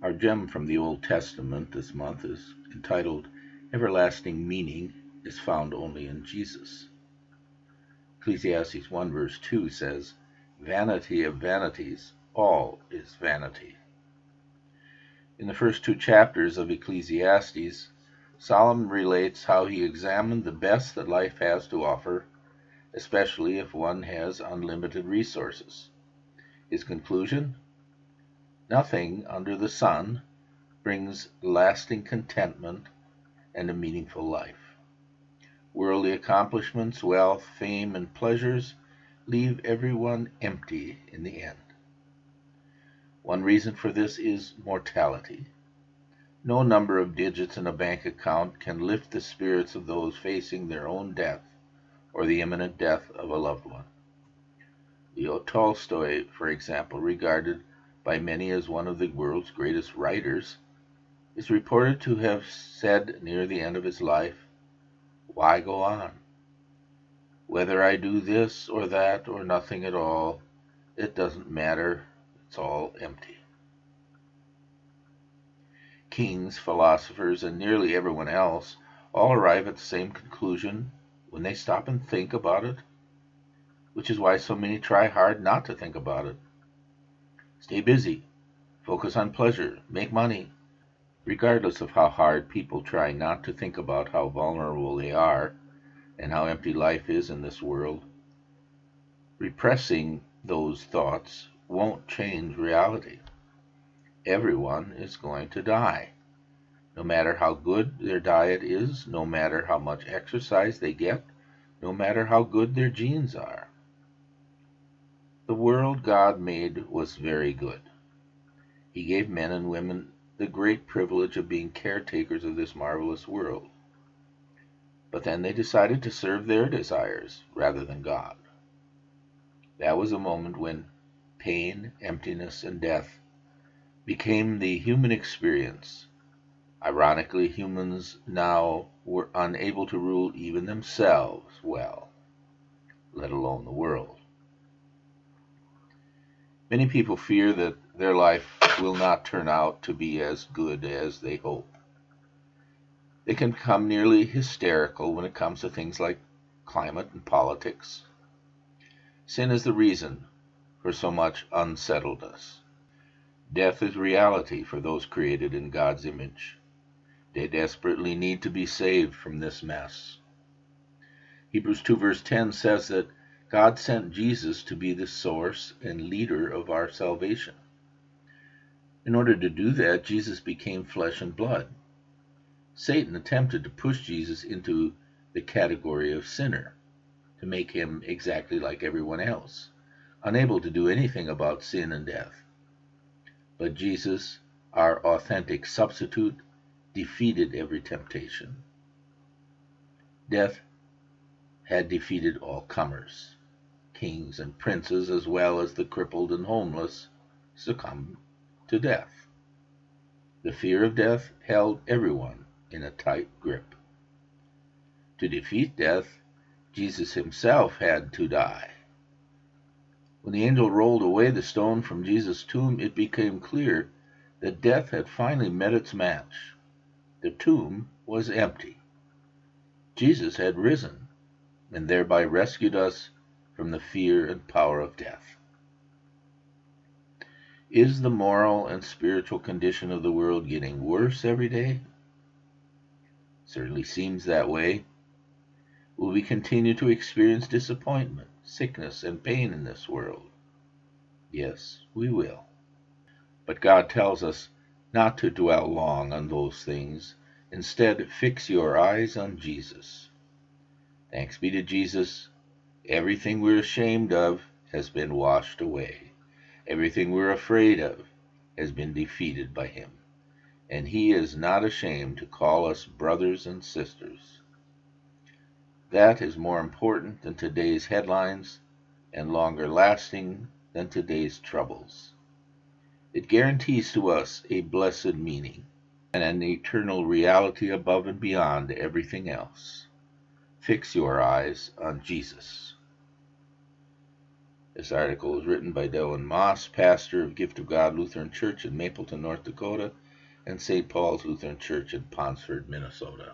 Our gem from the Old Testament this month is entitled Everlasting Meaning is Found Only in Jesus. Ecclesiastes 1 verse 2 says, Vanity of vanities, all is vanity. In the first two chapters of Ecclesiastes, Solomon relates how he examined the best that life has to offer, especially if one has unlimited resources. His conclusion Nothing under the sun brings lasting contentment and a meaningful life. Worldly accomplishments, wealth, fame, and pleasures leave everyone empty in the end. One reason for this is mortality. No number of digits in a bank account can lift the spirits of those facing their own death or the imminent death of a loved one. Leo Tolstoy, for example, regarded by many as one of the world's greatest writers, is reported to have said near the end of his life, Why go on? Whether I do this or that or nothing at all, it doesn't matter. It's all empty. Kings, philosophers, and nearly everyone else all arrive at the same conclusion when they stop and think about it, which is why so many try hard not to think about it. Stay busy. Focus on pleasure. Make money. Regardless of how hard people try not to think about how vulnerable they are and how empty life is in this world, repressing those thoughts won't change reality. Everyone is going to die. No matter how good their diet is, no matter how much exercise they get, no matter how good their genes are. The world God made was very good. He gave men and women the great privilege of being caretakers of this marvelous world. But then they decided to serve their desires rather than God. That was a moment when pain, emptiness, and death became the human experience. Ironically, humans now were unable to rule even themselves well, let alone the world. Many people fear that their life will not turn out to be as good as they hope. They can become nearly hysterical when it comes to things like climate and politics. Sin is the reason for so much unsettledness. Death is reality for those created in God's image. They desperately need to be saved from this mess. Hebrews 2 verse 10 says that God sent Jesus to be the source and leader of our salvation. In order to do that, Jesus became flesh and blood. Satan attempted to push Jesus into the category of sinner, to make him exactly like everyone else, unable to do anything about sin and death. But Jesus, our authentic substitute, defeated every temptation. Death had defeated all comers kings and princes, as well as the crippled and homeless, succumbed to death. The fear of death held everyone in a tight grip. To defeat death, Jesus himself had to die. When the angel rolled away the stone from Jesus' tomb, it became clear that death had finally met its match. The tomb was empty. Jesus had risen and thereby rescued us from the fear and power of death. Is the moral and spiritual condition of the world getting worse every day? Certainly seems that way. Will we continue to experience disappointment, sickness, and pain in this world? Yes, we will. But God tells us not to dwell long on those things. Instead, fix your eyes on Jesus. Thanks be to Jesus Everything we're ashamed of has been washed away. Everything we're afraid of has been defeated by him. And he is not ashamed to call us brothers and sisters. That is more important than today's headlines and longer lasting than today's troubles. It guarantees to us a blessed meaning and an eternal reality above and beyond everything else. Fix your eyes on Jesus. This article was written by Dylan Moss, pastor of Gift of God Lutheran Church in Mapleton, North Dakota, and St. Paul's Lutheran Church in Ponsford, Minnesota.